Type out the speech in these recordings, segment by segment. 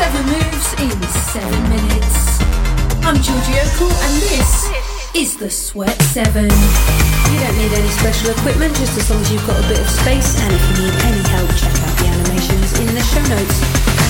Seven moves in seven minutes. I'm Georgie Okell, and this is the Sweat Seven. You don't need any special equipment, just as long as you've got a bit of space. And if you need any help, check out the animations in the show notes.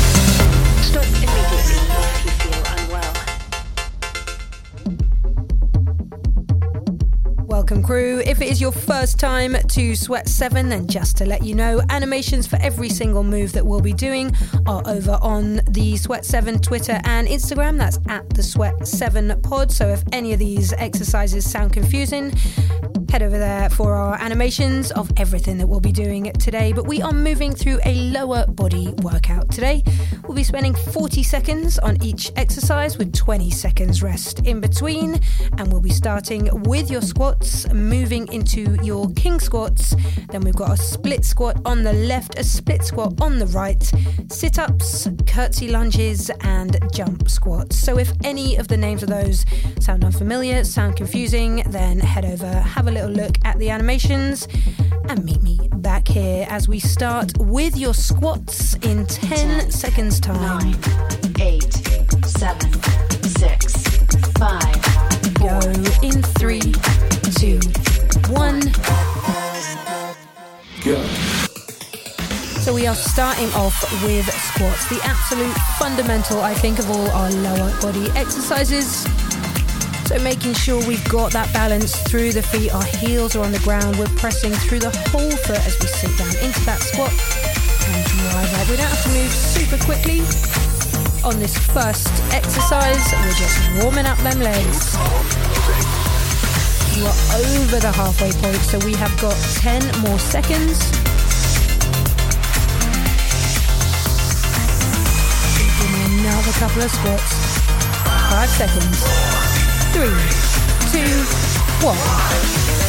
Crew. If it is your first time to Sweat 7, then just to let you know, animations for every single move that we'll be doing are over on the Sweat 7 Twitter and Instagram. That's at the Sweat 7 pod. So if any of these exercises sound confusing, head over there for our animations of everything that we'll be doing today. But we are moving through a lower body workout today. We'll be spending 40 seconds on each exercise with 20 seconds rest in between. And we'll be starting with your squats, moving into your king squats. Then we've got a split squat on the left, a split squat on the right, sit ups, curtsy lunges, and jump squats. So if any of the names of those sound unfamiliar, sound confusing, then head over, have a little look at the animations, and meet me back here as we start with your squats in 10 seconds time. Nine, eight, seven, six, five, Go in three, two, one. Go. So we are starting off with squats, the absolute fundamental, I think, of all our lower body exercises. So making sure we've got that balance through the feet, our heels are on the ground, we're pressing through the whole foot as we sit down into that squat and drive up. We don't have to move super quickly. On this first exercise, we're just warming up them legs. You are over the halfway point, so we have got 10 more seconds. Give me another couple of squats. Five seconds. Three, two, one.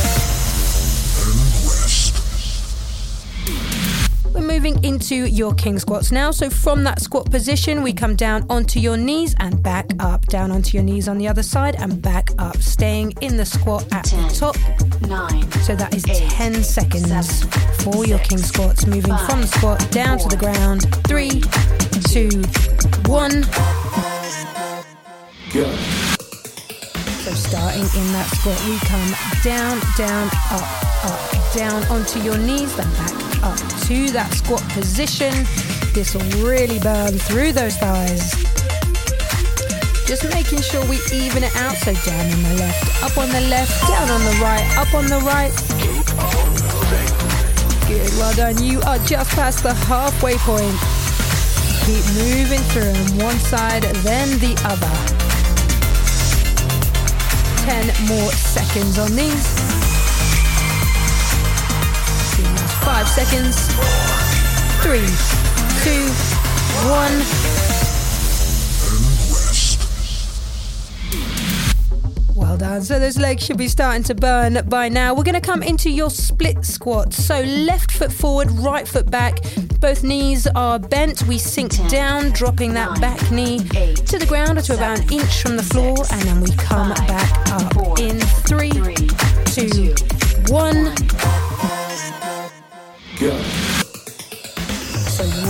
Moving into your king squats now. So from that squat position, we come down onto your knees and back up. Down onto your knees on the other side and back up. Staying in the squat at Ten. the top. nine, So that is Eight, 10 seconds seven, for your king squats. Moving from the squat down to the ground. Three, two, one. Go. So starting in that squat, we come down, down, up, up, down onto your knees, then back up to that squat position. This will really burn through those thighs. Just making sure we even it out. So down on the left, up on the left, down on the right, up on the right. Good, well done. You are just past the halfway point. Keep moving through on one side, then the other. 10 more seconds on these. Five seconds. Three, two, one. Well done. So those legs should be starting to burn by now. We're going to come into your split squat. So left foot forward, right foot back. Both knees are bent. We sink Ten, down, dropping that nine, back knee eight, to the ground or to about an inch from the floor, six, and then we come five, back up four, in three, three, two, two, one. So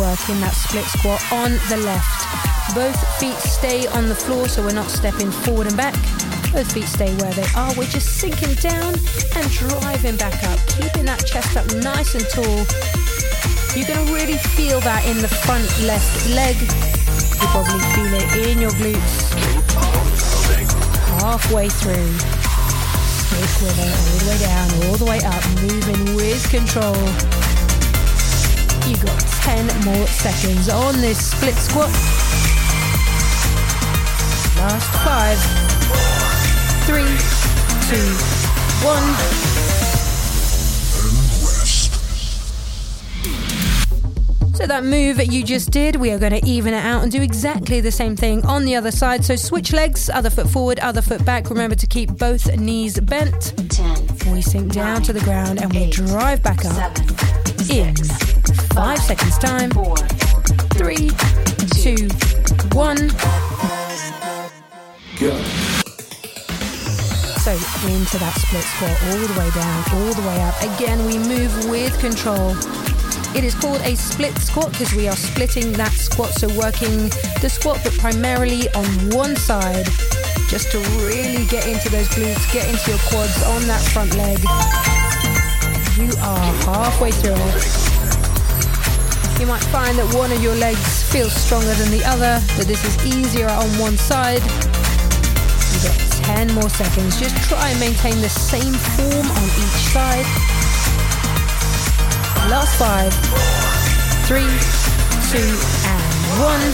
working that split squat on the left. Both feet stay on the floor so we're not stepping forward and back. Both feet stay where they are. We're just sinking down and driving back up, keeping that chest up nice and tall. You're going to really feel that in the front left leg. You probably feel it in your glutes. Halfway through. Stick with it all the way down, all the way up, moving with control. You got 10 more seconds on this split squat. Last five, three, two, one. So that move that you just did, we are going to even it out and do exactly the same thing on the other side. So switch legs, other foot forward, other foot back. Remember to keep both knees bent. Ten. We sink down nine, to the ground and we drive back up Seven. in six, five seconds time. Four. Three, two, one. So into that split squat, all the way down, all the way up. Again, we move with control. It is called a split squat because we are splitting that squat, so working the squat but primarily on one side, just to really get into those glutes, get into your quads on that front leg. You are halfway through it. You might find that one of your legs feels stronger than the other, that this is easier on one side. You got 10 more seconds. Just try and maintain the same form on each side. Last five, three, two, and one.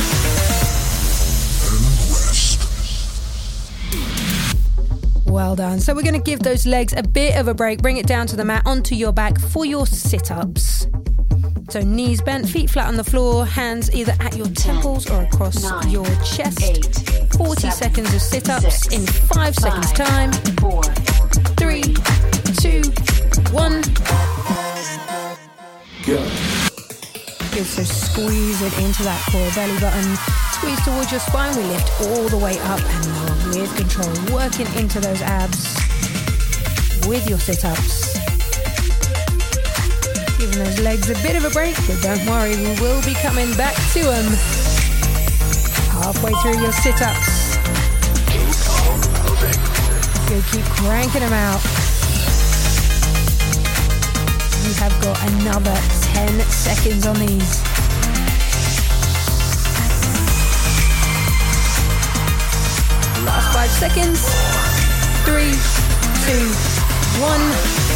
Well done. So we're going to give those legs a bit of a break. Bring it down to the mat, onto your back for your sit-ups. So knees bent, feet flat on the floor, hands either at your temples or across nine, your chest. Eight. 40 seven, seconds of sit-ups six, in five seconds five, time. Four. Three, two, one. Good, so squeeze it into that core belly button. Squeeze towards your spine. We lift all the way up and lower with control. Working into those abs with your sit-ups. Giving those legs a bit of a break, but don't worry, we will be coming back to them. Halfway through your sit-ups. Good, keep cranking them out. You have got another 10 seconds on these. Last five seconds. Three, two, one.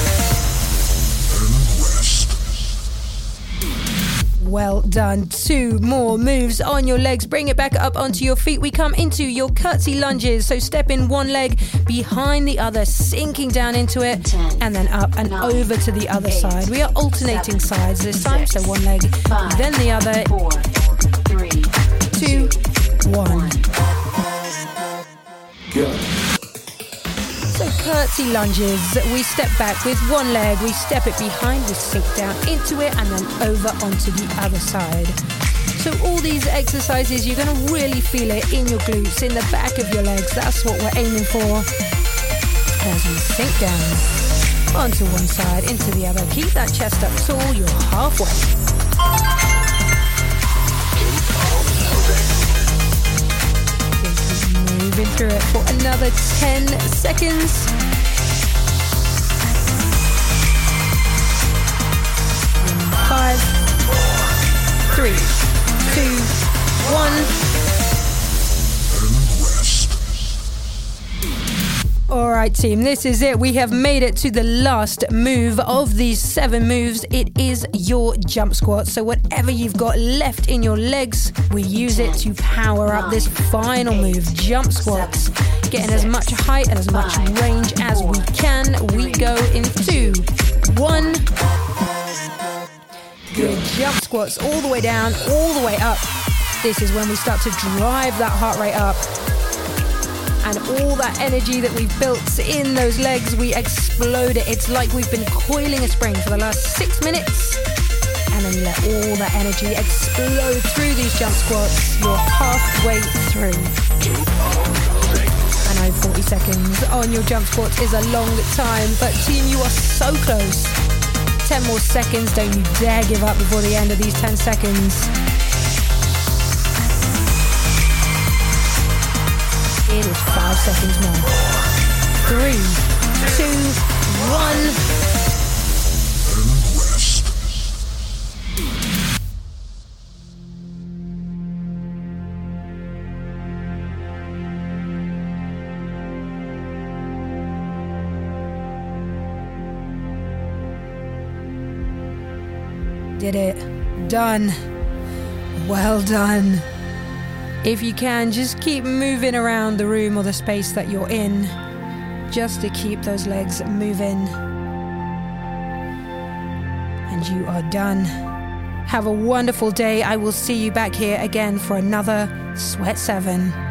Well done. Two more moves on your legs. Bring it back up onto your feet. We come into your curtsy lunges. So step in one leg behind the other, sinking down into it, Ten, and then up and nine, over to the other eight, side. We are alternating seven, sides this time. So one leg, five, then the other. Four. Three. One. So curtsy lunges. We step back with one leg, we step it behind, we sink down into it, and then over onto the other side. So all these exercises, you're going to really feel it in your glutes, in the back of your legs. That's what we're aiming for. As we sink down onto one side, into the other. Keep that chest up tall. You're halfway. Through it for another 10 seconds. Right, team, this is it. We have made it to the last move of these seven moves. It is your jump squat. So, whatever you've got left in your legs, we use it to power up this final move jump squats. Getting as much height and as much range as we can. We go in two, one. Good jump squats all the way down, all the way up. This is when we start to drive that heart rate up and all that energy that we've built in those legs, we explode it. It's like we've been coiling a spring for the last six minutes. And then you let all that energy explode through these jump squats. You're halfway through. I know 40 seconds on your jump squats is a long time, but team, you are so close. 10 more seconds. Don't you dare give up before the end of these 10 seconds. It is five seconds more. three, two, one. Did it. Done. Well done. If you can, just keep moving around the room or the space that you're in, just to keep those legs moving. And you are done. Have a wonderful day. I will see you back here again for another Sweat 7.